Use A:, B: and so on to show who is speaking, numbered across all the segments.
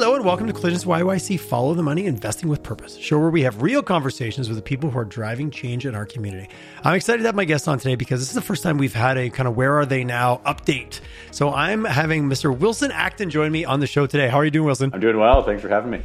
A: Hello and welcome to Collisions YYC Follow the Money Investing with Purpose, show where we have real conversations with the people who are driving change in our community. I'm excited to have my guest on today because this is the first time we've had a kind of where are they now update. So I'm having Mr. Wilson Acton join me on the show today. How are you doing, Wilson?
B: I'm doing well. Thanks for having me.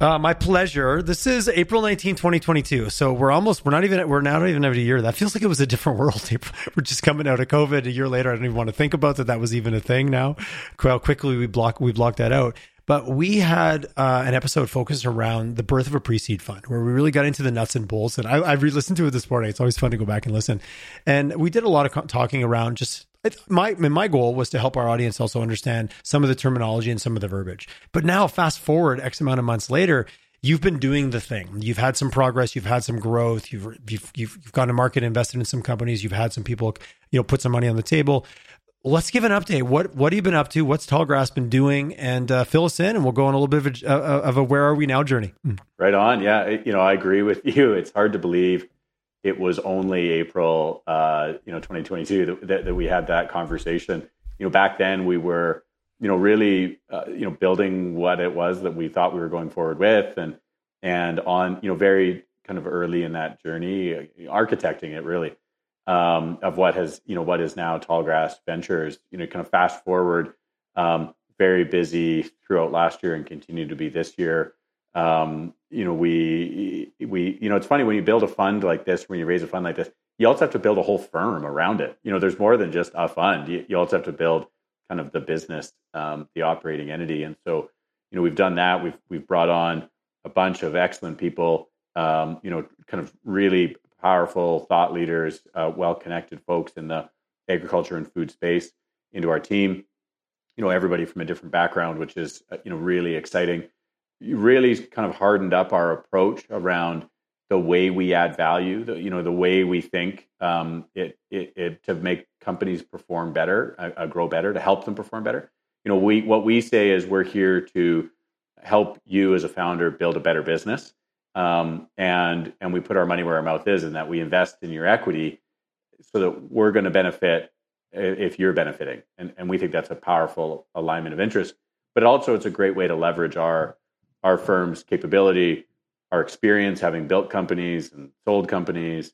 A: Uh, my pleasure. This is April 19, 2022. So we're almost, we're not even, we're not even at a year. That feels like it was a different world. We're just coming out of COVID a year later. I don't even want to think about that. That was even a thing now. How quickly we block, we blocked that out. But we had uh, an episode focused around the birth of a pre-seed fund, where we really got into the nuts and bolts. And I, I re-listened to it this morning. It's always fun to go back and listen. And we did a lot of co- talking around just my my goal was to help our audience also understand some of the terminology and some of the verbiage. But now, fast forward X amount of months later, you've been doing the thing. You've had some progress. You've had some growth. You've you've you've, gone to market, invested in some companies. You've had some people, you know, put some money on the table let's give an update. What what have you been up to? What's Tallgrass been doing? And uh, fill us in, and we'll go on a little bit of a, uh, of a where are we now journey.
B: Mm. Right on. Yeah, you know, I agree with you. It's hard to believe it was only April, uh, you know, 2022 that, that, we had that conversation. You know, back then we were, you know, really, uh, you know, building what it was that we thought we were going forward with, and and on, you know, very kind of early in that journey, uh, architecting it really um, of what has you know what is now Tallgrass Ventures. You know, kind of fast forward, um, very busy throughout last year and continue to be this year. Um, you know, we we you know it's funny when you build a fund like this, when you raise a fund like this, you also have to build a whole firm around it. You know, there's more than just a fund. You, you also have to build kind of the business, um, the operating entity, and so you know we've done that. We've we've brought on a bunch of excellent people. Um, you know, kind of really powerful thought leaders, uh, well connected folks in the agriculture and food space into our team. You know, everybody from a different background, which is uh, you know really exciting. You really kind of hardened up our approach around the way we add value. The, you know, the way we think um, it, it, it, to make companies perform better, uh, uh, grow better, to help them perform better. You know, we what we say is we're here to help you as a founder build a better business um, and and we put our money where our mouth is, and that we invest in your equity, so that we're going to benefit if you're benefiting, and and we think that's a powerful alignment of interest. But also, it's a great way to leverage our our firm's capability, our experience having built companies and sold companies.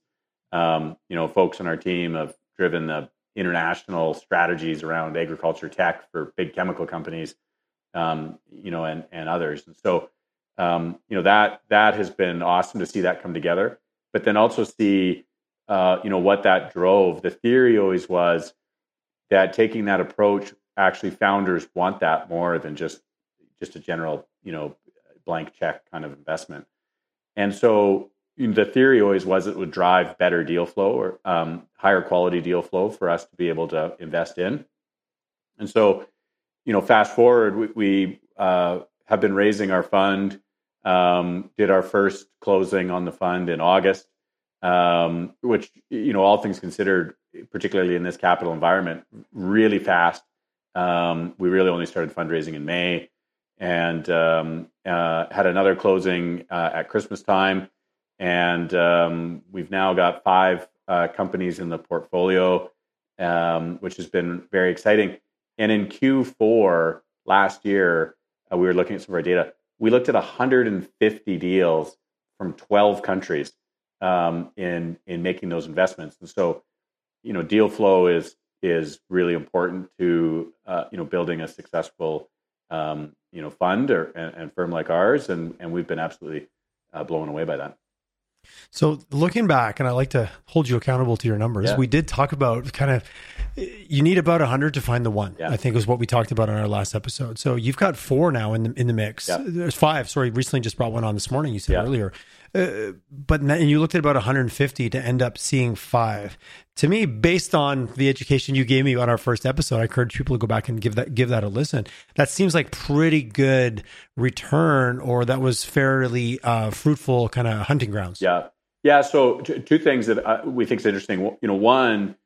B: Um, you know, folks on our team have driven the international strategies around agriculture tech for big chemical companies, um, you know, and and others. And so um, you know that that has been awesome to see that come together but then also see uh, you know what that drove. The theory always was that taking that approach actually founders want that more than just just a general you know blank check kind of investment. And so you know, the theory always was it would drive better deal flow or um, higher quality deal flow for us to be able to invest in. And so you know fast forward we, we uh, have been raising our fund um, did our first closing on the fund in August, um, which you know, all things considered, particularly in this capital environment, really fast. Um, we really only started fundraising in May, and um, uh, had another closing uh, at Christmas time, and um, we've now got five uh, companies in the portfolio, um, which has been very exciting. And in Q4 last year, uh, we were looking at some of our data we looked at 150 deals from 12 countries um, in in making those investments. And so, you know, deal flow is is really important to uh, you know building a successful um, you know fund or and, and, firm like ours. And and we've been absolutely uh, blown away by that.
A: So looking back, and I like to hold you accountable to your numbers. Yeah. We did talk about kind of you need about hundred to find the one. Yeah. I think was what we talked about on our last episode. So you've got four now in the in the mix. Yeah. There's five. Sorry, recently just brought one on this morning. You said earlier, uh, but and you looked at about 150 to end up seeing five. To me, based on the education you gave me on our first episode, I encourage people to go back and give that give that a listen. That seems like pretty good return, or that was fairly uh, fruitful kind of hunting grounds.
B: Yeah, yeah. So t- two things that uh, we think is interesting. You know, one,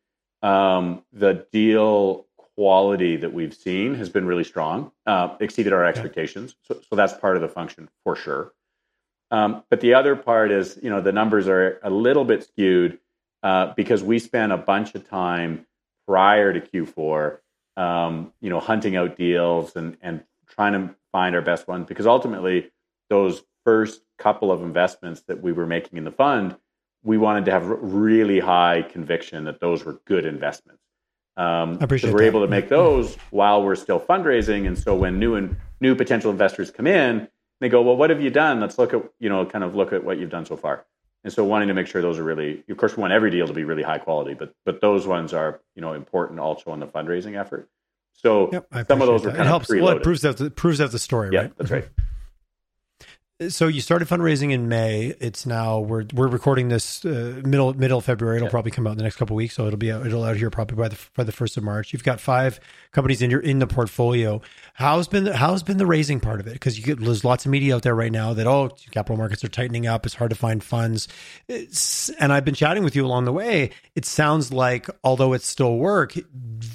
B: um, the deal quality that we've seen has been really strong, uh, exceeded our expectations. So, so that's part of the function for sure. Um, but the other part is, you know, the numbers are a little bit skewed uh, because we spent a bunch of time prior to Q4, um, you know, hunting out deals and and trying to find our best ones because ultimately those first couple of investments that we were making in the fund, we wanted to have really high conviction that those were good investments. Um,
A: I appreciate
B: we're
A: that.
B: able to make those while we're still fundraising, and so when new and new potential investors come in, they go, "Well, what have you done? Let's look at you know, kind of look at what you've done so far." And so, wanting to make sure those are really, of course, we want every deal to be really high quality, but but those ones are you know important also in the fundraising effort. So
A: Yep,
B: some of those
A: that.
B: kind
A: it
B: of
A: helps. Well,
B: preloaded.
A: it proves the proves out the story,
B: yeah,
A: right?
B: that's right.
A: So you started fundraising in May. It's now we're we're recording this uh, middle middle of February. It'll
B: Yeah.
A: probably come out in the next couple of weeks, so it'll be out, it'll out here probably by the by the first of March. You've got five companies in your in the portfolio. How's been the, how's been the raising part of it? Because you get there's lots of media out there right now that oh capital markets are tightening up. It's hard to find funds. It's, and I've been chatting with you along the way. It sounds like although it's still work,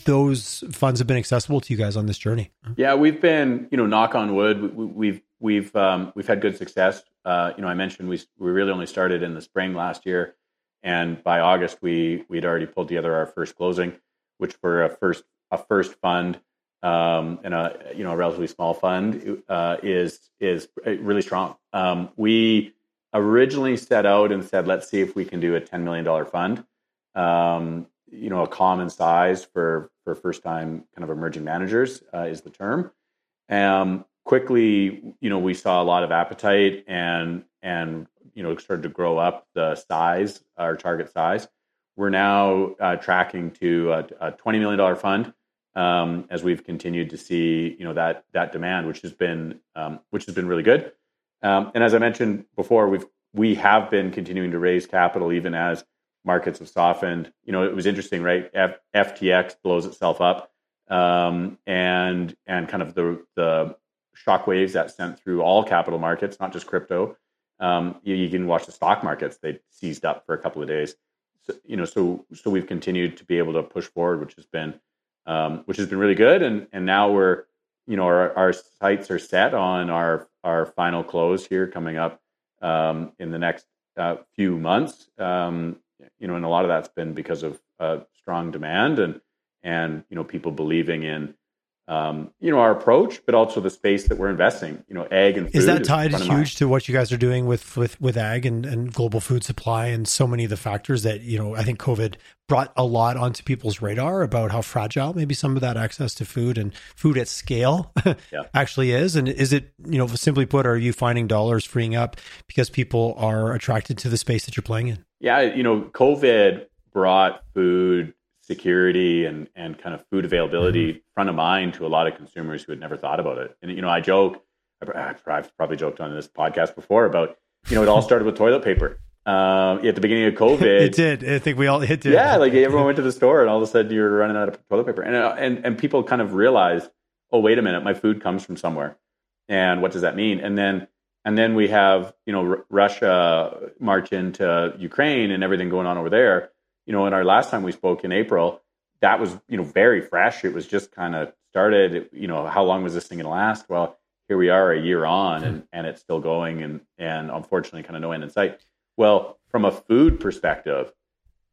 A: those funds have been accessible to you guys on this journey.
B: Yeah, we've been, you know, knock on wood, we- we- we've we've um, we've had good success. Uh, you know, I mentioned we we really only started in the spring last year, and by August we we'd already pulled together our first closing, which for a first a first fund um, and a you know a relatively small fund uh, is is really strong. Um, we originally set out and said, let's see if we can do a ten million dollar fund. Um, you know, a common size for for first time kind of emerging managers uh, is the term. Um, quickly, you know, we saw a lot of appetite and and you know started to grow up the size, our target size. We're now uh, tracking to a, a twenty million dollar fund um, as we've continued to see you know that that demand, which has been um, which has been really good. Um, and as I mentioned before, we've we have been continuing to raise capital even as markets have softened. You know, it was interesting, right? F- FTX blows itself up, um, and and kind of the the shockwaves that sent through all capital markets, not just crypto. Um, you, you can watch the stock markets; they seized up for a couple of days. So, you know, so so we've continued to be able to push forward, which has been um, which has been really good. And and now we're you know our, our sights are set on our our final close here coming up um, in the next uh, few months. Um, you know, and a lot of that's been because of uh, strong demand and and you know people believing in um, you know our approach, but also the space that we're investing. You know, ag and food
A: Is that tied
B: mind.
A: huge to what you guys are doing with with with ag and, and global food supply and so many of the factors that you know I think COVID brought a lot onto people's radar about how fragile maybe some of that access to food and food at scale
B: Yeah.
A: actually is and is it you know simply put are you finding dollars freeing up because people are attracted to the space that you're playing in
B: Yeah, you know, COVID brought food security and and kind of food availability front of mind to a lot of consumers who had never thought about it. And you know, I joke, I've probably joked on this podcast before about, you know, it all started with toilet paper. Um, at the beginning of COVID,
A: it did I think we all it did
B: yeah, like everyone went to the store and all of a sudden you're running out of toilet paper, and uh, and and people kind of realized, oh wait a minute, my food comes from somewhere, and what does that mean? And then and then we have you know R- Russia march into Ukraine and everything going on over there. You know, in our last time we spoke in April, that was you know very fresh. It was just kind of started. It- you know, how long was this thing going to last? Well, here we are a year on, and and it's still going, and and unfortunately, kind of no end in sight. Well, from a food perspective,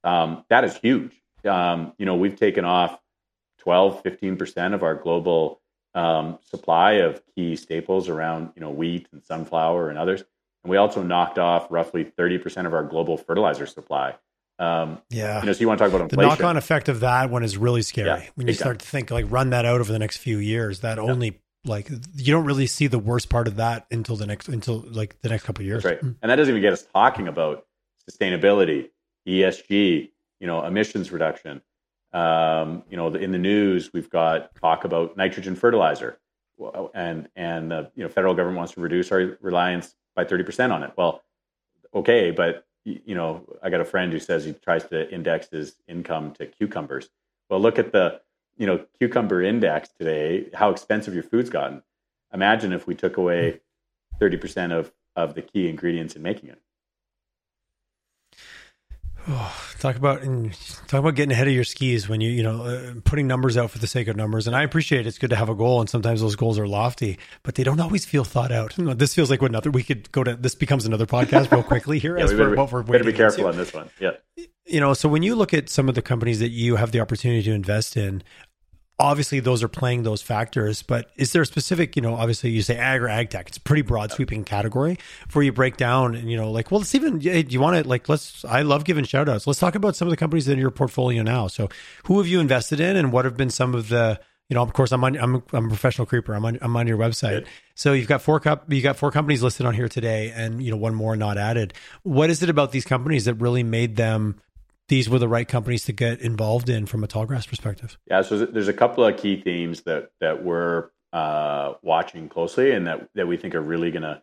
B: um, that is huge. Um, you know, we've taken off 12, 15% of our global um, supply of key staples around, you know, wheat and sunflower and others. And we also knocked off roughly 30% of our global fertilizer supply. Um,
A: yeah
B: you know, so you want to talk about
A: the knock-on effect of that one is really scary
B: Yeah,
A: when you
B: time.
A: start to think like run that out over the next few years that only like you don't really see the worst part of that until the next until like the next couple of years
B: That's right. And that doesn't even get us talking about sustainability, ESG, you know, emissions reduction. Um, you know, in the news, we've got talk about nitrogen fertilizer, and and the you know federal government wants to reduce our reliance by thirty percent on it. Well, okay, but you know, I got a friend who says he tries to index his income to cucumbers. Well, look at the you know cucumber index today. How expensive your food's gotten. Imagine if we took away thirty percent of of the key ingredients in making it.
A: Oh, talk about talk about getting ahead of your skis when you you know uh, putting numbers out for the sake of numbers. And I appreciate it. it's good to have a goal, and sometimes those goals are lofty, but they don't always feel thought out. You know, this feels like another we could go to. This becomes another podcast real quickly here.
B: Yeah,
A: as
B: we better,
A: what we're
B: be, better be careful
A: into.
B: on this one. Yeah.
A: you know so when you look at some of the companies that you have the opportunity to invest in obviously those are playing those factors, but is there a specific, you know, obviously you say ag or ag tech, it's a pretty broad sweeping category before you break down and, you know, like, well, let's even, do you want to like, let's, I love giving shout outs. Let's talk about some of the companies in your portfolio now. So who have you invested in and what have been some of the, you know, of course, I'm on, I'm, I'm a professional creeper. I'm on, I'm on your website. Good. So you've got four cup, you got four companies listed on here today, and you know, one more not added. What is it about these companies that really made them these were the right companies to get involved in from a tallgrass perspective?
B: Yeah, so there's a couple of key themes that that we're uh, watching closely and that that we think are really going to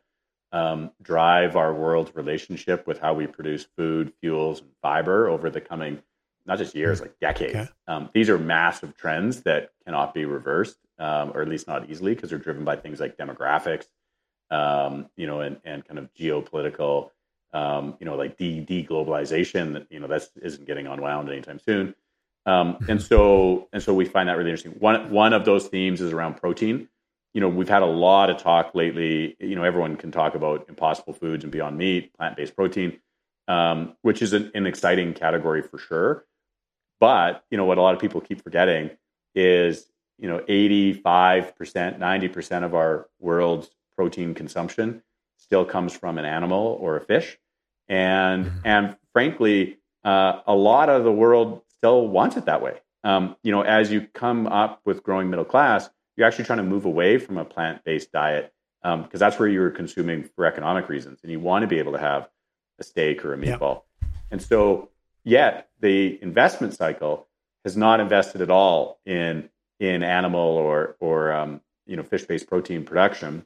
B: um, drive our world's relationship with how we produce food, fuels, and fiber over the coming not just years, like decades. Okay. Um, these are massive trends that cannot be reversed, um, or at least not easily, because they're driven by things like demographics, um, you know, and, and kind of geopolitical um, you know, like de deglobalization, you know, that isn't getting unwound anytime soon. Um, and so, and so we find that really interesting. One, one of those themes is around protein. You know, we've had a lot of talk lately. You know, everyone can talk about impossible foods and beyond meat, plant-based protein, um, which is an, an exciting category for sure. But you know, what a lot of people keep forgetting is, you know, 85%, 90% of our world's protein consumption still comes from an animal or a fish, and and frankly, uh, a lot of the world still wants it that way. Um, you know, as you come up with growing middle class, you're actually trying to move away from a plant based diet because um, that's where you're consuming for economic reasons, and you want to be able to have a steak or a meatball. Yep. And so, yet the investment cycle has not invested at all in in animal or or um, you know fish based protein production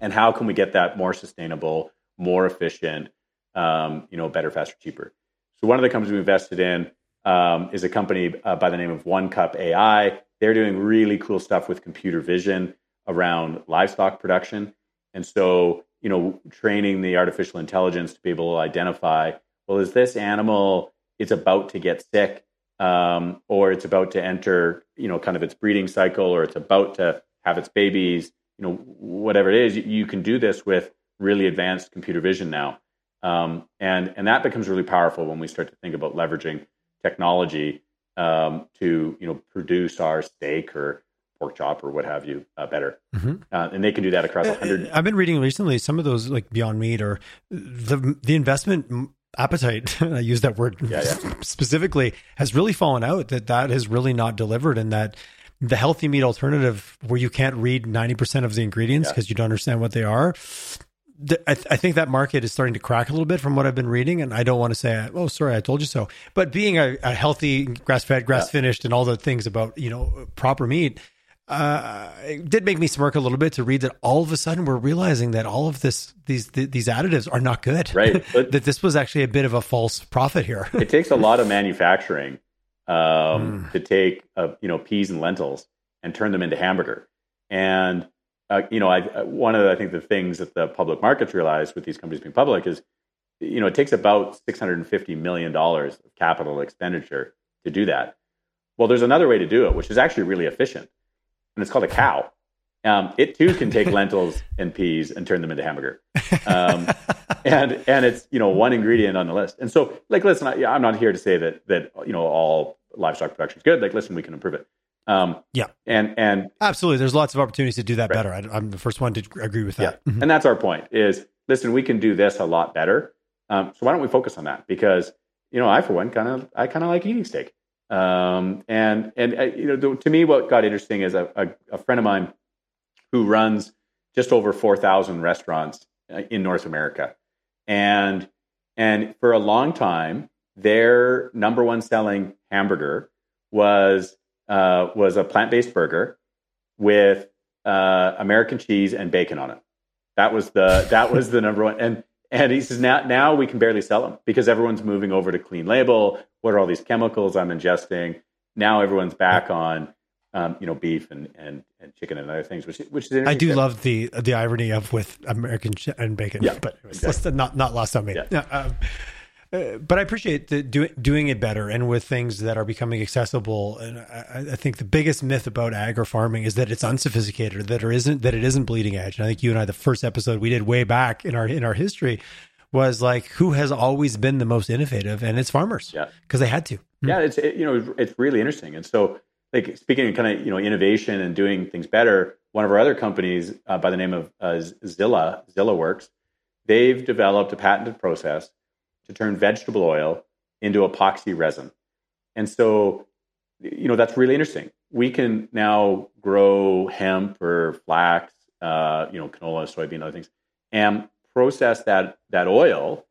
B: and how can we get that more sustainable, more efficient, um, you know, better, faster, cheaper. So one of the companies we invested in um, is a company uh, by the name of One Cup AI. They're doing really cool stuff with computer vision around livestock production, and so you know, training the artificial intelligence to be able to identify, well, is this animal it's about to get sick, um, or it's about to enter, you know, kind of its breeding cycle, or it's about to have its babies you know whatever it is you, you can do this with really advanced computer vision now um, and and that becomes really powerful when we start to think about leveraging technology um, to you know produce our steak or pork chop or what have you uh, better mm-hmm. uh, and they can do that across 100
A: i've been reading recently some of those like beyond meat or the the investment appetite i use that word yeah, yeah. specifically has really fallen out that that has really not delivered and that the healthy meat alternative where you can't read 90% of the ingredients because yeah. you don't understand what they are. I, th- I, think that market is starting to crack a little bit from what I've been reading, and I don't want to say, "Oh, sorry, I told you so." But being a, a healthy, grass-fed, grass-finished, and all the things about you know proper meat, uh, it did make me smirk a little bit to read that all of a sudden we're realizing that all of this these these additives are not good.
B: Right.
A: that this was actually a bit of a false prophet here.
B: it takes a lot of manufacturing um, mm. to take uh, you know peas and lentils and turn them into hamburger. And uh, you know, I, uh, one of the, I think the things that the public markets realize with these companies being public is, you know, it takes about six hundred and fifty million dollars of capital expenditure to do that. Well, there's another way to do it, which is actually really efficient, and it's called a cow. Um, it too can take lentils and peas and turn them into hamburger. Um, and and it's you know one ingredient on the list. And so like listen, I, I'm not here to say that that you know all livestock production is good. Like listen, we can improve it.
A: Um, yeah,
B: and and
A: absolutely, there's lots of opportunities to do that right. better. I, am the first one to agree with that.
B: Yeah. Mm-hmm. and that's our point. Is listen, we can do this a lot better. Um, so why don't we focus on that? Because you know, I for one kind of I kind of like eating steak. Um, and and uh, you know, to me, what got interesting is a, a, a friend of mine who runs just over four thousand restaurants uh, in North America, and and for a long time, their number one selling hamburger was uh, was a plant based burger with uh, American cheese and bacon on it. That was the that was the number one. And and he says now now we can barely sell them because everyone's moving over to clean label. What are all these chemicals I'm ingesting? Now everyone's back on um, you know beef and, and and chicken and other things, which which is interesting
A: I do love the the irony of with American and bacon.
B: Yeah,
A: but exactly. not not lost on me. Yeah um, uh, but I appreciate the, do, doing it better and with things that are becoming accessible. And I, I, think the biggest myth about agri farming is that it's unsophisticated, that it isn't that it isn't bleeding edge. And I think you and I, the first episode we did way back in our in our history, was like who has always been the most innovative, and it's farmers.
B: Yeah,
A: because they had to.
B: Yeah, it's it, you know it's really interesting, and so like speaking of kind of you know innovation and doing things better, one of our other companies uh, by the name of uh, Zilla Zilla Works, they've developed a patented process to turn vegetable oil into epoxy resin, and so you know that's really interesting. We can now grow hemp or flax, uh, you know, canola, soybean, other things, and process that that oil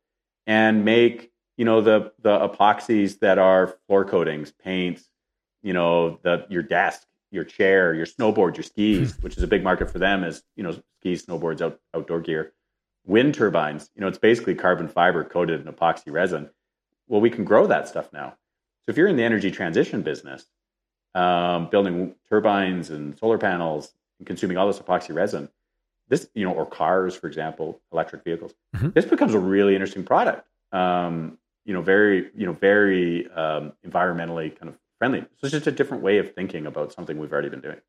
B: and make you know the the epoxies that are floor coatings, paints, you know, the your desk, your chair, your snowboard, your skis, hmm. which is a big market for them as, you know, skis, snowboards, out, outdoor gear. Wind turbines, you know, it's basically carbon fiber coated in epoxy resin. Well, we can grow that stuff now. So if you're in the energy transition business, um, building turbines and solar panels and consuming all this epoxy resin, this, you know, or cars, for example, electric vehicles, mm-hmm. this becomes a really interesting product. Um, you know, very, you know, very um, environmentally kind of friendly. So it's just a different way of thinking about something we've already been doing.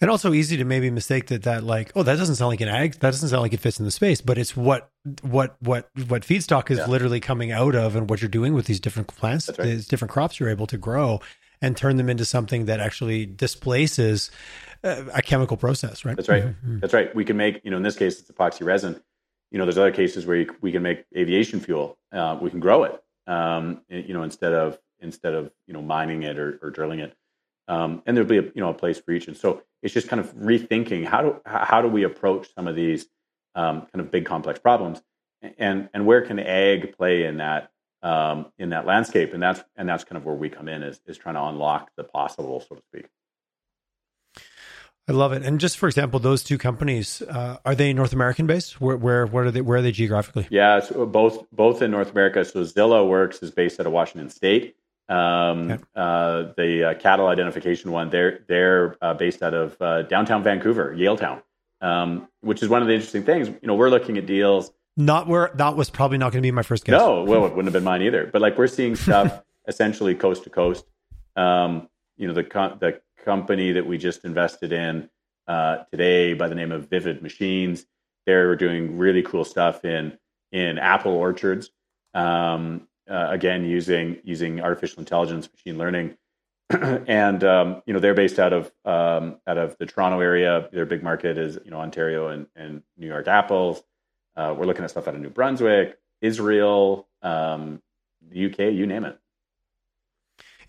A: And also easy to maybe mistake that that like, oh, that doesn't sound like an ag. That doesn't sound like it fits in the space, but it's what what what what feedstock is yeah. literally coming out of, and what you're doing with these different plants, right. these different crops you're able to grow, and turn them into something that actually displaces uh, a chemical process. Right.
B: That's right. Mm-hmm. That's right. We can make you know in this case it's epoxy resin. You know, there's other cases where you, we can make aviation fuel. Uh, we can grow it. Um, you know, instead of instead of you know mining it or, or drilling it. Um, and there'll be a you know a place for each. And so it's just kind of rethinking how do how do we approach some of these um, kind of big complex problems, and and where can ag play in that um, in that landscape? And that's and that's kind of where we come in is is trying to unlock the possible, so to speak.
A: I love it. And just for example, those two companies uh, are they North American based? Where where where are they? Where are they geographically?
B: Yeah, so both both in North America. So Zilla Works is based out of Washington State. Um, okay. uh, the uh, cattle identification one, they're they're uh, based out of uh, downtown Vancouver, Yaletown, um, which is one of the interesting things. You know, we're looking at deals.
A: Not where that was probably not going to be my first guess.
B: No, well, it wouldn't have been mine either. But like we're seeing stuff essentially coast to coast. Um, you know, the the company that we just invested in uh, today by the name of Vivid Machines, they're doing really cool stuff in in apple orchards. Um, uh, again using using artificial intelligence, machine learning, and um, you know they're based out of um, out of the Toronto area. Their big market is you know Ontario and, and New York apples. Uh, we're looking at stuff out of New Brunswick, Israel, um, the UK, you name it.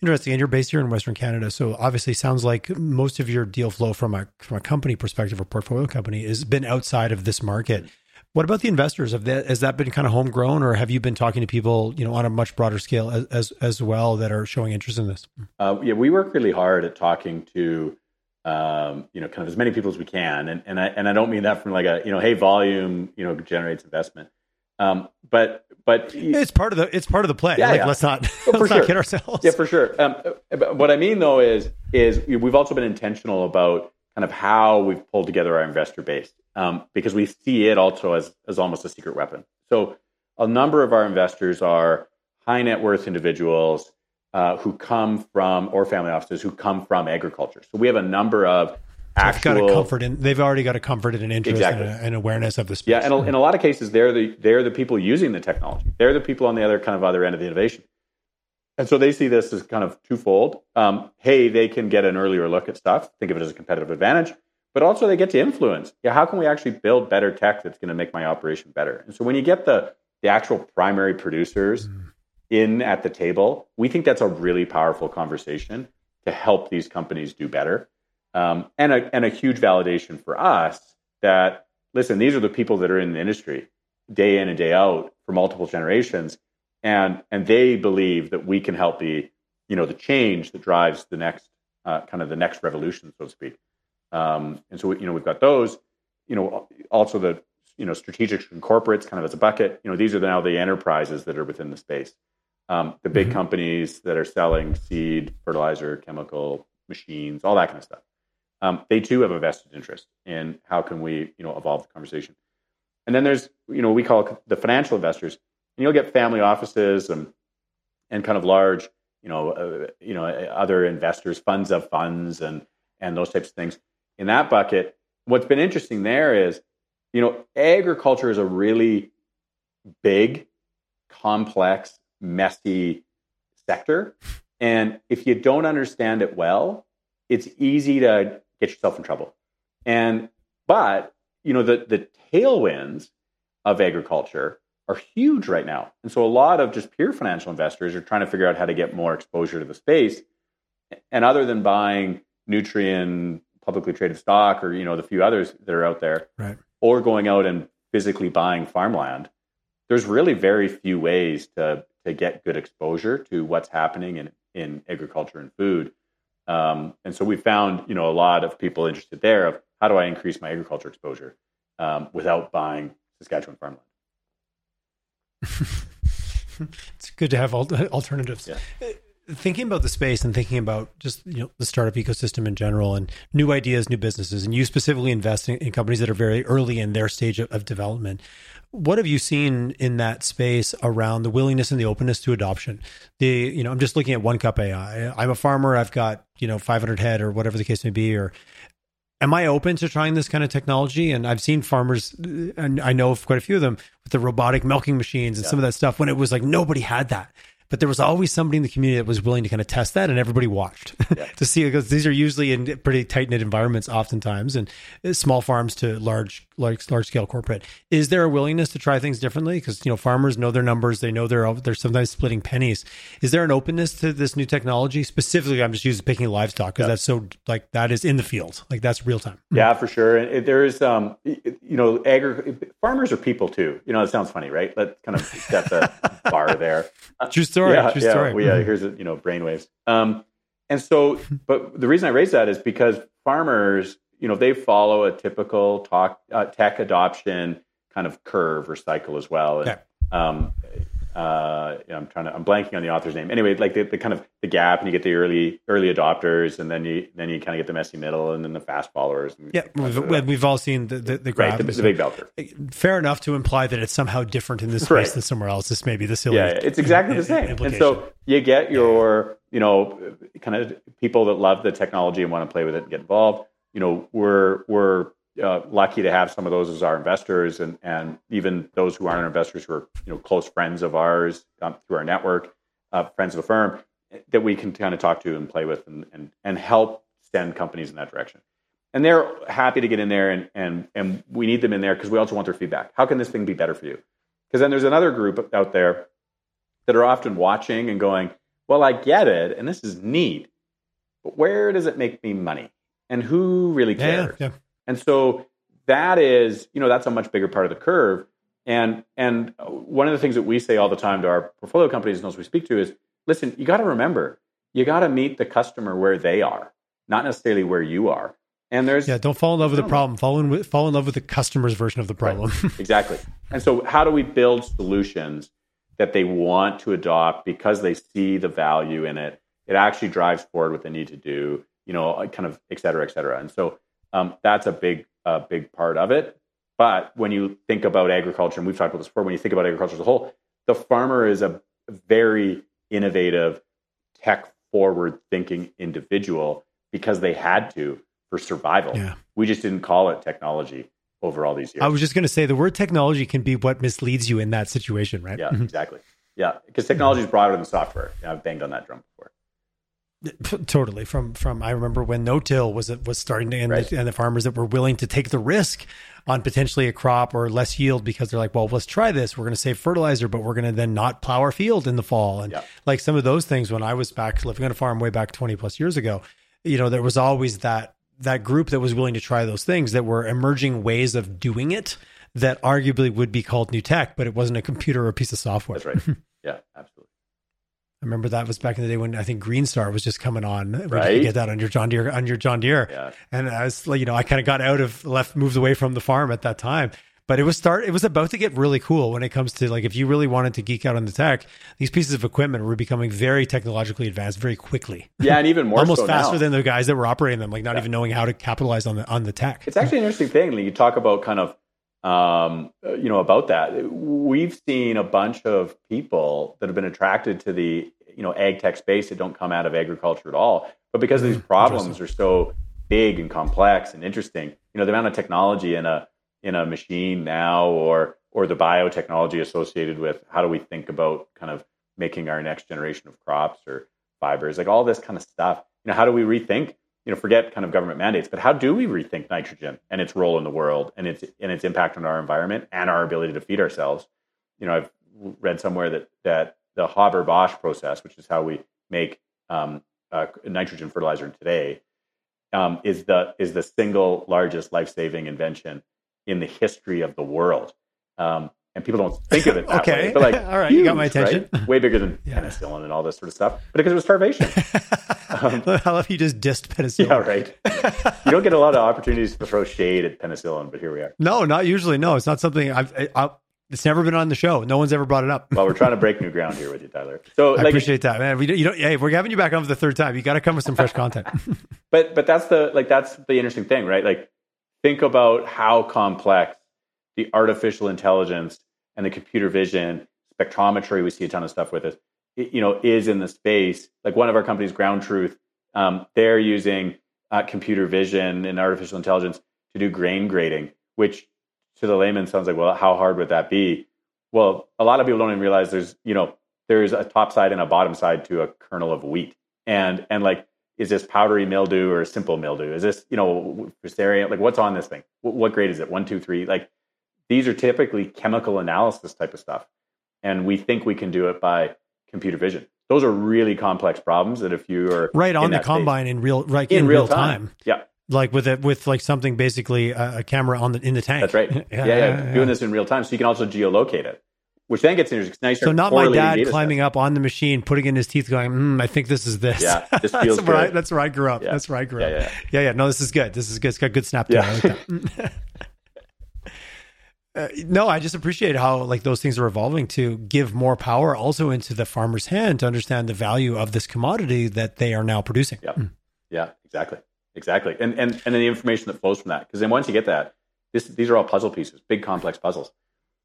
A: Interesting. And you're based here in Western Canada, so obviously sounds like most of your deal flow from a from a company perspective or portfolio company has been outside of this market. What about the investors? Have that has that been kind of homegrown, or have you been talking to people, you know, on a much broader scale as as, as well that are showing interest in this?
B: Uh, yeah, we work really hard at talking to, um, you know, kind of as many people as we can, and and I and I don't mean that from like a you know, hey, volume, you know, generates investment, um, but but
A: it's part of the it's part of the play. Yeah, like, yeah. let's not let's not sure. kid ourselves.
B: Yeah, for sure. Um, what I mean though is is we've also been intentional about kind of how we've pulled together our investor base um, because we see it also as, as almost a secret weapon. So a number of our investors are high net worth individuals uh, who come from, or family offices who come from agriculture. So we have a number of actual.
A: They've got a comfort in, they've already got a comfort and an interest exactly. and, a, and, awareness of the space.
B: Yeah, and in a lot of cases, they're the they're the people using the technology. They're the people on the other kind of other end of the innovation. And so they see this as kind of twofold. Um, hey, they can get an earlier look at stuff. Think of it as a competitive advantage but also they get to influence. Yeah, how can we actually build better tech that's going to make my operation better? And so when you get the the actual primary producers mm. in at the table, we think that's a really powerful conversation to help these companies do better, um, and a and a huge validation for us that listen, these are the people that are in the industry day in and day out for multiple generations, and and they believe that we can help be you know the change that drives the next uh, kind of the next revolution, so to speak. Um, and so, you know, we've got those, you know, also the, you know, strategics and corporates kind of as a bucket, you know, these are now the enterprises that are within the space. Um, the big mm-hmm. companies that are selling seed, fertilizer, chemical, machines, all that kind of stuff. Um, they too have a vested interest in how can we, you know, evolve the conversation. And then there's, you know, we call the financial investors, and you'll get family offices and and kind of large, you know, uh, you know, other investors, funds of funds, and and those types of things in that bucket. What's been interesting there is, you know, agriculture is a really big, complex, messy sector. And if you don't understand it well, it's easy to get yourself in trouble. And but you know the the tailwinds of agriculture are huge right now. And so a lot of just pure financial investors are trying to figure out how to get more exposure to the space. And other than buying Nutrien publicly traded stock or you know the few others that are out there,
A: right.
B: or going out and physically buying farmland, there's really very few ways to to get good exposure to what's happening in in agriculture and food. Um, and so we found you know a lot of people interested there of how do I increase my agriculture exposure um, without buying Saskatchewan farmland.
A: it's good to have alternatives.
B: Yeah.
A: Thinking about the space and thinking about just you know the startup ecosystem in general and new ideas, new businesses, and you specifically investing in, companies that are very early in their stage of, of, development. What have you seen in that space around the willingness and the openness to adoption? The you know I'm just looking at One Cup AI. I'm a farmer. I've got you know 500 head or whatever the case may be, or am I open to trying this kind of technology? And I've seen farmers, and I know of quite a few of them with the robotic milking machines and yeah. some of that stuff when it was like nobody had that but there was always somebody in the community that was willing to kind of test that, and everybody watched yeah. to see because these are usually in pretty tight knit environments, oftentimes, and uh, small farms to large, large, large scale corporate. Is there a willingness to try things differently? Because you know farmers know their numbers, they know they're they're sometimes splitting pennies. Is there an openness to this new technology? Specifically, I'm just using picking livestock because yeah. that's so like that is in the field, like that's real time.
B: Yeah, for sure. And there is, um, you know, agri- farmers are people too. You know, it sounds funny, right? Let's kind of set the bar there.
A: True story.
B: Yeah,
A: true
B: yeah,
A: story.
B: We, uh, here's a, you know brainwaves. Um, and so, but the reason I raise that is because farmers, you know, they follow a typical talk uh, tech adoption kind of curve or cycle as well. And, um, uh, I'm trying to I'm blanking on the author's name. Anyway, like the, the kind of the gap, and you get the early early adopters, and then you then you kind of get the messy middle, and then the fast followers.
A: yeah, we've, we've all seen the the, the
B: graph, right, the, the, big bell curve.
A: Fair enough to imply that it's somehow different in this space right. than somewhere else. This may be the silly.
B: Yeah, it's exactly the same. And so you get your you know kind of people that love the technology and want to play with it and get involved. You know, we're we're uh, lucky to have some of those as our investors, and and even those who aren't investors who are you know close friends of ours um, through our network, uh, friends of the firm, that we can kind of talk to and play with and and and help send companies in that direction. And they're happy to get in there, and and and we need them in there because we also want their feedback. How can this thing be better for you? Because then there's another group out there that are often watching and going, "Well, I get it, and this is neat, but where does it make me money? And who really cares?"
A: Yeah, yeah.
B: And so that is, you know, that's a much bigger part of the curve. And and one of the things that we say all the time to our portfolio companies and those we speak to is, listen, you got to remember, you got to meet the customer where they are, not necessarily where you are. And there's
A: yeah, don't fall in love with the problem. Fall in with, fall in love with the customer's version of the problem.
B: Right. exactly. And so, how do we build solutions that they want to adopt because they see the value in it? It actually drives forward what they need to do. You know, kind of et cetera, et cetera. And so, um, that's a big, uh, big part of it. But when you think about agriculture, and we've talked about this before, when you think about agriculture as a whole, the farmer is a very innovative, tech forward thinking individual because they had to for survival.
A: Yeah.
B: We just didn't call it technology over all these years.
A: I was just going to say the word technology can be what misleads you in that situation, right?
B: Yeah, exactly. Yeah, because technology is broader than software. I've banged on that drum before.
A: Totally. From from I remember when no till was was starting to end, right. the, and the farmers that were willing to take the risk on potentially a crop or less yield because they're like, well, let's try this. We're going to save fertilizer, but we're going to then not plow our field in the fall. And
B: yeah.
A: like some of those things, when I was back living on a farm way back twenty plus years ago, you know, there was always that that group that was willing to try those things that were emerging ways of doing it that arguably would be called new tech, but it wasn't a computer or a piece of software.
B: That's right. Yeah, absolutely.
A: I remember that was back in the day when I think Green Star was just coming on.
B: Right.
A: You get that on your John Deere on your John Deere.
B: Yeah.
A: And I was like, you know, I kind of got out of left, moved away from the farm at that time. But it was start. It was about to get really cool when it comes to like if you really wanted to geek out on the tech, these pieces of equipment were becoming very technologically advanced very quickly.
B: Yeah, and even more
A: almost
B: so
A: faster
B: now.
A: than the guys that were operating them, like not yeah. even knowing how to capitalize on the on the tech.
B: It's actually an interesting thing. Like you talk about kind of um, you know about that. We've seen a bunch of people that have been attracted to the you know ag tech space that don't come out of agriculture at all. But because these mm-hmm. problems are so big and complex and interesting, you know, the amount of technology in a in a machine now or or the biotechnology associated with how do we think about kind of making our next generation of crops or fibers, like all this kind of stuff. You know, how do we rethink, you know, forget kind of government mandates, but how do we rethink nitrogen and its role in the world and its and its impact on our environment and our ability to feed ourselves? You know, I've read somewhere that that the Haber Bosch process, which is how we make um, uh, nitrogen fertilizer today, um, is the is the single largest life saving invention in the history of the world. Um, and people don't think of it that
A: okay.
B: way. But like,
A: all right, huge, you got my attention.
B: Right? Way bigger than yeah. penicillin and all this sort of stuff. But because it was starvation.
A: um, I love you just dissed penicillin.
B: Yeah, right. you don't get a lot of opportunities to throw shade at penicillin, but here we are.
A: No, not usually. No, it's not something I've. I, I, it's never been on the show. No one's ever brought it up.
B: well, we're trying to break new ground here with you, Tyler. So
A: I like, appreciate that, man. We, you know, hey, we're having you back on for the third time. You got to come with some fresh content.
B: but but that's the like that's the interesting thing, right? Like think about how complex the artificial intelligence and the computer vision spectrometry we see a ton of stuff with it, you know is in the space like one of our companies ground truth um, they're using uh, computer vision and artificial intelligence to do grain grading which to the layman sounds like well how hard would that be? Well a lot of people don't even realize there's you know there's a top side and a bottom side to a kernel of wheat. And and like is this powdery mildew or simple mildew? Is this you know fusarium like what's on this thing? What grade is it? One two three like these are typically chemical analysis type of stuff. And we think we can do it by computer vision. Those are really complex problems that if you are
A: right on the combine in real right in, in real, real time. time.
B: Yeah.
A: Like with it with like something basically a, a, camera on the in the tank.
B: That's right. yeah, yeah, yeah, yeah, Doing this in real time. So you can also geolocate it. Which then gets interesting. Now
A: so not my dad climbing sets. up on the machine, putting in his teeth, going, mm, "I think this is this."
B: Yeah, this feels
A: that's.
B: Where
A: I, that's where I grew up. Yeah. That's where I grew up. Yeah, yeah. No, this is good. This is good. It's got good snap yeah. Uh, no, I just appreciate how like those things are evolving to give more power also into the farmer's hand to understand the value of this commodity that they are now producing.
B: Yeah, mm. yeah, exactly, exactly, and and and then the information that flows from that. Because then once you get that, this these are all puzzle pieces, big complex puzzles.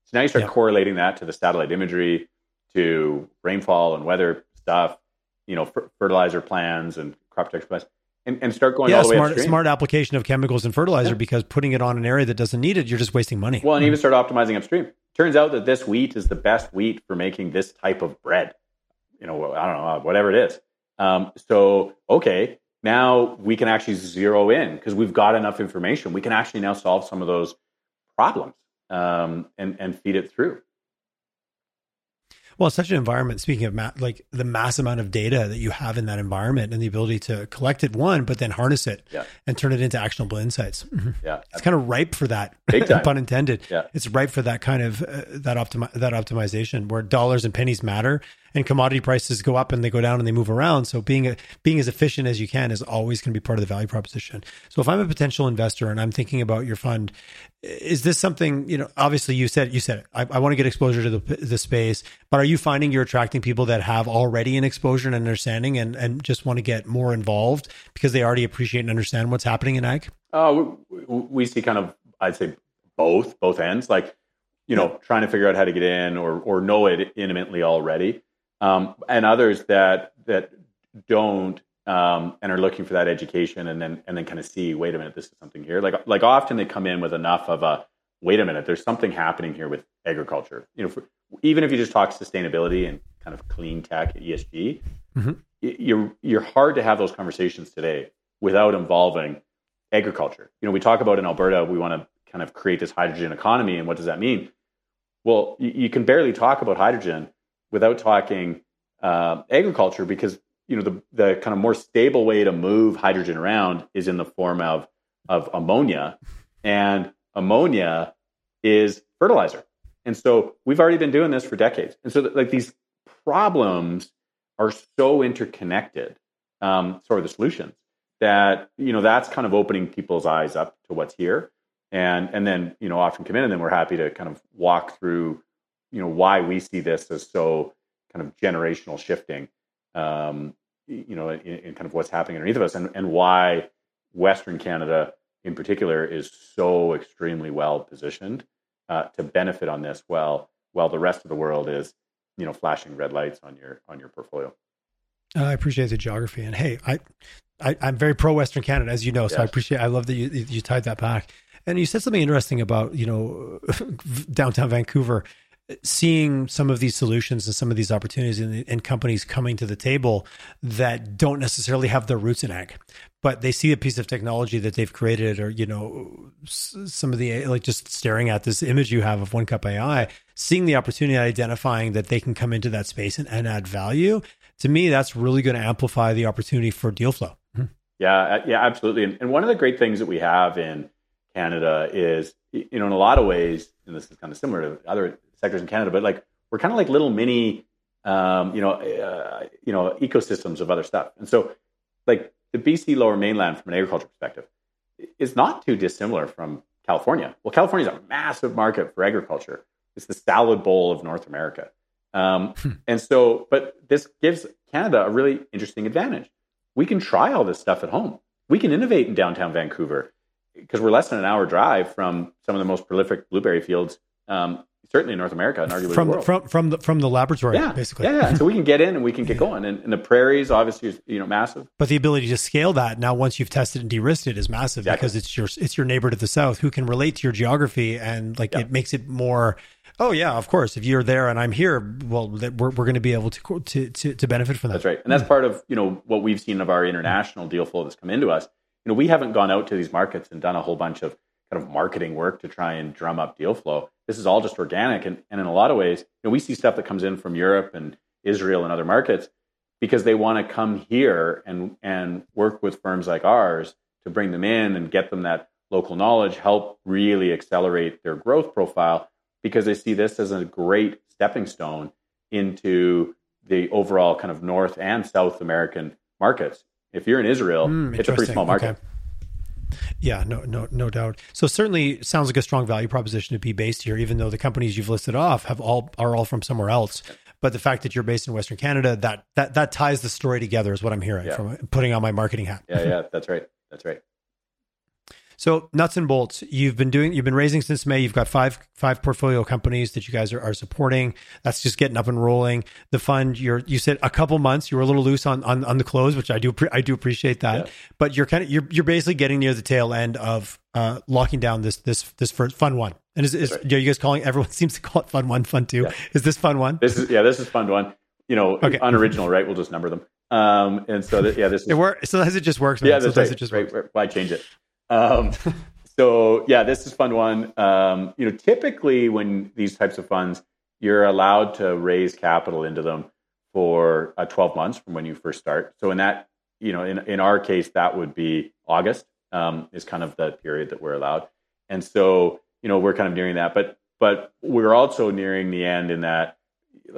B: So now you start correlating that to the satellite imagery, to rainfall and weather stuff, you know, fertilizer plans and crop protection plans and, and start going
A: yeah,
B: all the
A: smart,
B: way upstream.
A: Smart application of chemicals and fertilizer yeah. because putting it on an area that doesn't need it, you're just wasting money.
B: Well, and even start optimizing upstream. Turns out that this wheat is the best wheat for making this type of bread. You know, I don't know, whatever it is. Um, so, okay, now we can actually zero in because we've got enough information. We can actually now solve some of those problems um, and and feed it through.
A: Well, such an environment. Speaking of ma- like the mass amount of data that you have in that environment and the ability to collect it, one, but then harness it
B: yeah.
A: and turn it into actionable insights.
B: Mm-hmm. Yeah,
A: it's kind of ripe for that. pun intended. Yeah, it's ripe for that kind of uh, that optimi- that optimization where dollars and pennies matter and commodity prices go up and they go down and they move around. So being being as efficient as you can is always going to be part of the value proposition. So if I'm a potential investor and I'm thinking about your fund, is this something you know? Obviously, you said you said it. I, I want to get exposure to the, the space, but are you finding you're attracting people that have already an exposure and understanding and and just want to get more involved because they already appreciate and understand what's happening in ag?
B: Uh, we, we see kind of I'd say both both ends like you know trying to figure out how to get in or or know it intimately already um, and others that that don't um, and are looking for that education and then and then kind of see wait a minute this is something here. Like like often they come in with enough of a wait a minute there's something happening here with agriculture. You know for, even if you just talk sustainability and kind of clean tech ESG mm-hmm. you're you're hard to have those conversations today without involving agriculture. You know we talk about in Alberta we want to kind of create this hydrogen economy and what does that mean? Well you, you can barely talk about hydrogen without talking uh, agriculture because you know the the kind of more stable way to move hydrogen around is in the form of of ammonia. And ammonia is fertilizer. And so we've already been doing this for decades. And so like these problems are so interconnected um, sort of the solutions that you know that's kind of opening people's eyes up to what's here. And and then you know often come in and then we're happy to kind of walk through you know why we see this as so kind of generational shifting um, you know in, in, kind of what's happening underneath of us and, and why western canada in particular is so extremely well positioned uh, to benefit on this while while the rest of the world is you know flashing red lights on your on your portfolio
A: uh, I appreciate the geography, and hey, I, I am very pro Western Canada, as you know. So yes. I appreciate. I love that you you tied that back. And you said something interesting about you know downtown Vancouver seeing some of these solutions and some of these opportunities and, and, companies coming to the table that don't necessarily have their roots in ag, but they see a piece of technology that they've created, or you know, some of the like just staring at this image you have of One Cup AI, seeing the opportunity, identifying that they can come into that space and, and add value. To me, that's really going to amplify the opportunity for deal flow.
B: Mm-hmm. Yeah, uh, yeah, absolutely. And, and one of the great things that we have in Canada is, you know, in a lot of ways, and this is kind of similar to other sectors in Canada, but like we're kind of like little mini, um, you know, uh, you know, ecosystems of other stuff. And so, like the BC Lower Mainland, from an agriculture perspective, is not too dissimilar from California. Well, California is a massive market for agriculture. It's the salad bowl of North America. Um, hmm. and so, but this gives Canada a really interesting advantage. We can try all this stuff at home. We can innovate in downtown Vancouver because we're less than an hour drive from some of the most prolific blueberry fields, um, certainly in North America and arguably
A: from
B: the world.
A: from from the from the laboratory,
B: yeah,
A: basically.
B: Yeah, yeah. so we can get in and we can get going. And, and, the prairies, obviously, is you know massive.
A: But the ability to scale that now, once you've tested and de-risked it, is massive exactly. because it's your it's your neighbor to the south who can relate to your geography and like it makes it more. Oh yeah, of course. If you're there and I'm here, well, we're we're going to be able to to to, to benefit from that.
B: That's right, and that's mm. part of you know what we've seen of our mm. international deal flow that's come into us. You know, we haven't gone out to these markets and done a whole bunch of kind of marketing work to try and drum up deal flow. This is all just organic. And, and in a lot of ways, you know, we see stuff that comes in from Europe and Israel and other markets because they want to come here and, and work with firms like ours to bring them in and get them that local knowledge, help really accelerate their growth profile because they see this as a great stepping stone into the overall kind of North and South American markets. If you're in Israel, mm, it's a pretty small market.
A: Okay. Yeah, no, no, no doubt. So certainly sounds like a strong value proposition to be based here, even though the companies you've listed off have all are all from somewhere else. But the fact that you're based in Western Canada, that that that ties the story together, is what I'm hearing yeah. from putting on my marketing hat.
B: Yeah, yeah, that's right. That's right.
A: So nuts and bolts, you've been doing, you've been raising since May. You've got five five portfolio companies that you guys are, are supporting. That's just getting up and rolling. The fund, you're you said a couple months. You were a little loose on on, on the close, which I do I do appreciate that. Yeah. But you're kind of you're you're basically getting near the tail end of uh, locking down this this this first fund one. And is, is right. are you guys calling? Everyone seems to call it fund one, fund two. Yeah. Is this fund one?
B: This is yeah, this is fund one. You know, okay. unoriginal, right? We'll just number them. Um, and so that, yeah, this is,
A: it works. Sometimes it just works.
B: Man. Yeah, that's sometimes right. it just right. works. Why change it? Um, so yeah, this is fund one. Um, you know, typically when these types of funds, you're allowed to raise capital into them for uh, 12 months from when you first start. So in that, you know, in in our case, that would be August um, is kind of the period that we're allowed. And so you know, we're kind of nearing that, but but we're also nearing the end in that,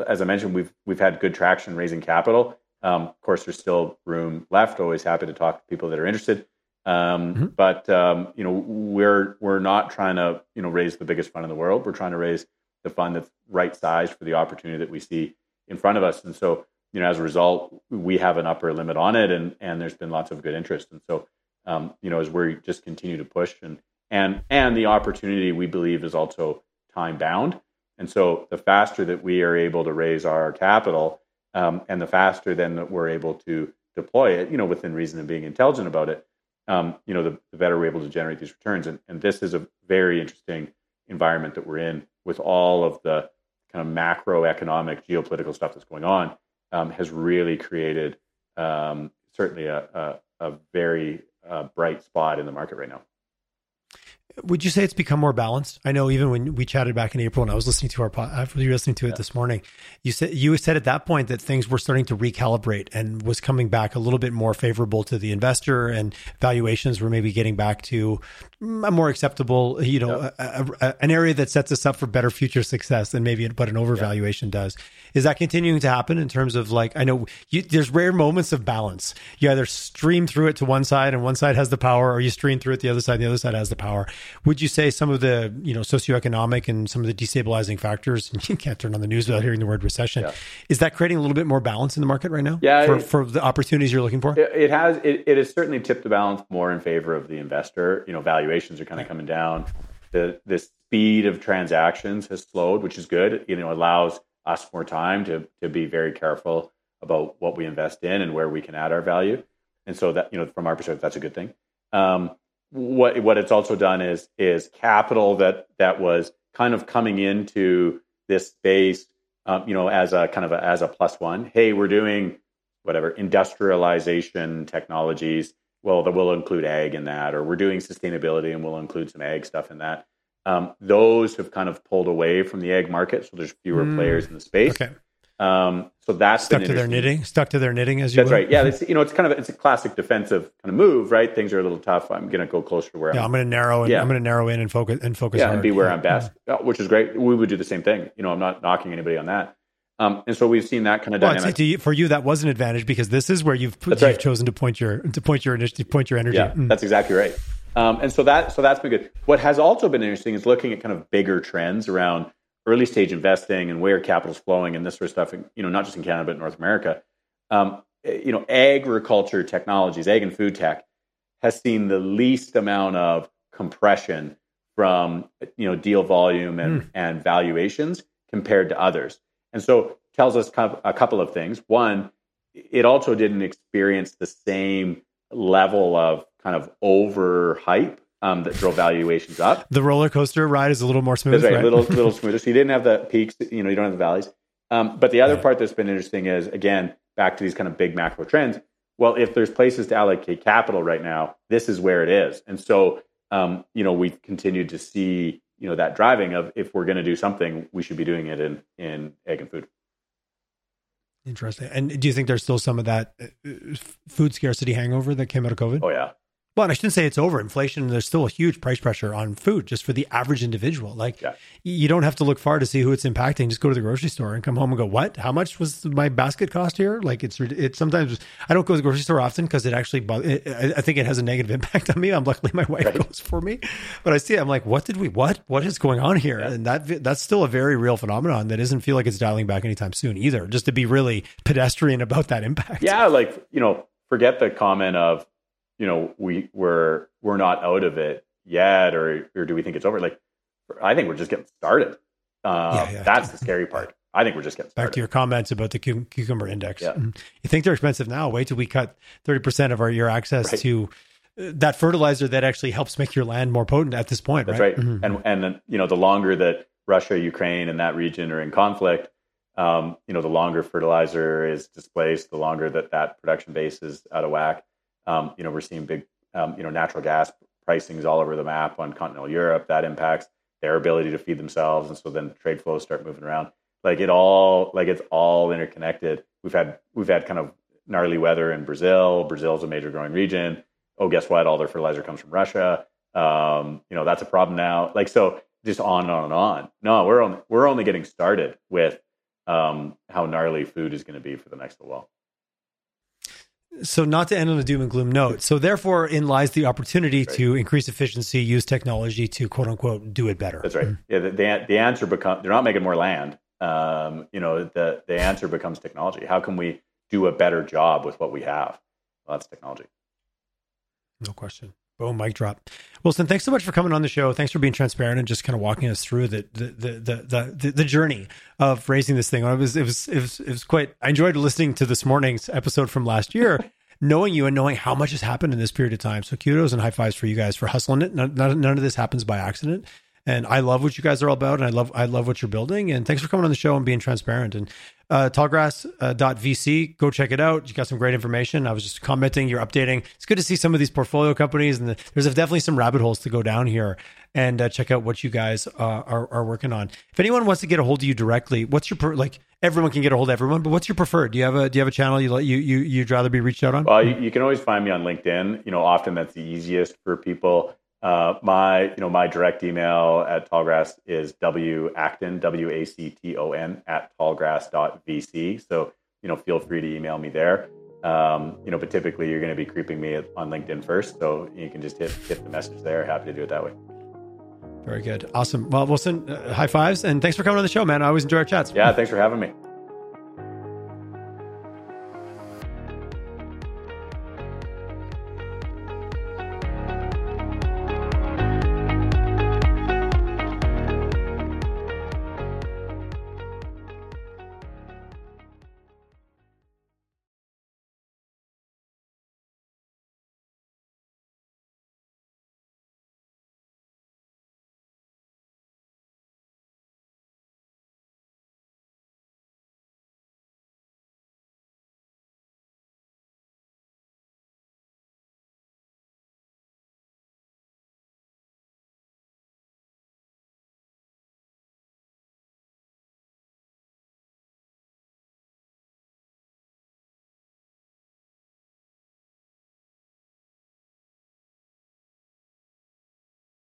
B: as I mentioned, we've we've had good traction raising capital. Um, of course, there's still room left. Always happy to talk to people that are interested. Um, mm-hmm. But um, you know, we're we're not trying to you know raise the biggest fund in the world. We're trying to raise the fund that's right sized for the opportunity that we see in front of us. And so, you know, as a result, we have an upper limit on it, and and there's been lots of good interest. And so, um, you know, as we just continue to push and and and the opportunity we believe is also time bound. And so, the faster that we are able to raise our capital, um, and the faster then that we're able to deploy it, you know, within reason and being intelligent about it, um, you know, the, the, better we're able to generate these returns. And, and this is a very interesting environment that we're in with all of the kind of macroeconomic geopolitical stuff that's going on um, has really created um, certainly a, a, a very uh, bright spot in the market right now.
A: Would you say it's become more balanced? I know even when we chatted back in April, and I was listening to our pod, you were listening to it yeah. this morning. You said you said at that point that things were starting to recalibrate and was coming back a little bit more favorable to the investor, and valuations were maybe getting back to mm, a more acceptable, you know, yeah. a, a, a, an area that sets us up for better future success than maybe what an overvaluation yeah. does. Is that continuing to happen in terms of like I know you, there's rare moments of balance. You either stream through it to one side and one side has the power, or you stream through it the other side and the other side has the power. Would you say some of the you know socioeconomic and some of the destabilizing factors? You can't turn on the news without hearing the word recession. Yeah. Is that creating a little bit more balance in the market right now?
B: Yeah,
A: for, it, for the opportunities you're looking for.
B: It, it has. It, it has certainly tipped the balance more in favor of the investor. You know, valuations are kind of coming down. The the speed of transactions has slowed, which is good. You know, allows us more time to to be very careful about what we invest in and where we can add our value. And so that you know, from our perspective, that's a good thing. Um, what what it's also done is is capital that that was kind of coming into this space, um, you know, as a kind of a, as a plus one. Hey, we're doing whatever industrialization technologies. well, that will include ag in that, or we're doing sustainability and we'll include some ag stuff in that. Um, those have kind of pulled away from the ag market, so there's fewer mm. players in the space.
A: Okay.
B: Um, so that's
A: stuck to their knitting, stuck to their knitting, as you.
B: That's will. right. Yeah, it's you know it's kind of it's a classic defensive kind of move, right? Things are a little tough. I'm going to go closer to where.
A: Yeah, I'm, I'm going to narrow. And, yeah. I'm going to narrow in and focus and focus.
B: Yeah,
A: hard.
B: and be where yeah. I'm best, yeah. which is great. We would do the same thing. You know, I'm not knocking anybody on that. Um, and so we've seen that kind of well, dynamic.
A: You, for you, that was an advantage because this is where you've, you've right. chosen to point your to point your initiative, point your energy.
B: Yeah, mm. that's exactly right. Um, and so that so that's been good. What has also been interesting is looking at kind of bigger trends around early stage investing and where capital's flowing and this sort of stuff, you know, not just in Canada, but North America. Um, you know, agriculture technologies, ag and food tech has seen the least amount of compression from, you know, deal volume and, mm. and valuations compared to others. And so tells us a couple of things. One, it also didn't experience the same level of kind of over hype um, that drove valuations up.
A: The roller coaster ride is a little more smooth,
B: right?
A: right?
B: A little, little smoother. So you didn't have the peaks, you know, you don't have the valleys. Um, but the other part that's been interesting is again back to these kind of big macro trends. Well, if there's places to allocate capital right now, this is where it is. And so, um, you know, we've continued to see, you know, that driving of if we're going to do something, we should be doing it in in ag and food.
A: Interesting. And do you think there's still some of that uh, food scarcity hangover that came out of COVID?
B: Oh yeah,
A: well, I shouldn't say it's over. Inflation, there's still a huge price pressure on food just for the average individual. Like, yeah. you don't have to look far to see who it's impacting. Just go to the grocery store and come home and go, what? How much was my basket cost here? Like, it's, it's sometimes, I don't go to the grocery store often because it actually, it, I think it has a negative impact on me. I'm luckily my wife right. goes for me, but I see it. I'm like, what did we, what, what is going on here? Yeah. And that, that's still a very real phenomenon that doesn't feel like it's dialing back anytime soon either, just to be really pedestrian about that impact.
B: Yeah. Like, you know, forget the comment of, you know we we're we're not out of it yet or or do we think it's over like i think we're just getting started uh, yeah, yeah. that's the scary part i think we're just getting started.
A: back to your comments about the cucumber index yeah. Mm-hmm. you think they're expensive now wait till we cut 30% of our your access right. to uh, that fertilizer that actually helps make your land more potent at this point
B: that's
A: right,
B: right. Mm-hmm. and and then, you know the longer that russia ukraine and that region are in conflict um, you know the longer fertilizer is displaced the longer that that production base is out of whack um, you know, we're seeing big, um, you know, natural gas pricings all over the map on continental Europe. That impacts their ability to feed themselves, and so then trade flows start moving around. Like it all, like it's all interconnected. We've had we've had kind of gnarly weather in Brazil. Brazil's a major growing region. Oh, guess what? All their fertilizer comes from Russia. Um, you know, that's a problem now. Like so, just on and on and on. No, we're only we're only getting started with um, how gnarly food is going to be for the next little while
A: so not to end on a doom and gloom note. So therefore, in lies the opportunity right. to increase efficiency, use technology to quote unquote do it better.
B: That's right. Yeah, the, the, the answer becomes they're not making more land. Um, you know, the the answer becomes technology. How can we do a better job with what we have? Well, that's technology.
A: No question. Boom, mic drop. Wilson, thanks so much for coming on the show. Thanks for being transparent and just kind of walking us through the the the the the, the journey of raising this thing. It was it was it was it was quite. I enjoyed listening to this morning's episode from last year, knowing you and knowing how much has happened in this period of time. So kudos and high fives for you guys for hustling it. None, none of this happens by accident. And I love what you guys are all about, and I love I love what you're building. And thanks for coming on the show and being transparent. And uh, tallgrass.vc, uh, go check it out. You got some great information. I was just commenting, you're updating. It's good to see some of these portfolio companies, and the, there's definitely some rabbit holes to go down here and uh, check out what you guys uh, are are working on. If anyone wants to get a hold of you directly, what's your per- like? Everyone can get a hold of everyone, but what's your preferred? Do you have a do you have a channel you you you you'd rather be reached out on?
B: Well, you, you can always find me on LinkedIn. You know, often that's the easiest for people. Uh, my, you know, my direct email at Tallgrass is w acton w a c t o n at tallgrass.vc. So you know, feel free to email me there. Um, you know, but typically you're going to be creeping me on LinkedIn first, so you can just hit hit the message there. Happy to do it that way.
A: Very good, awesome. Well, Wilson, uh, high fives, and thanks for coming on the show, man. I always enjoy our chats.
B: Yeah, thanks for having me.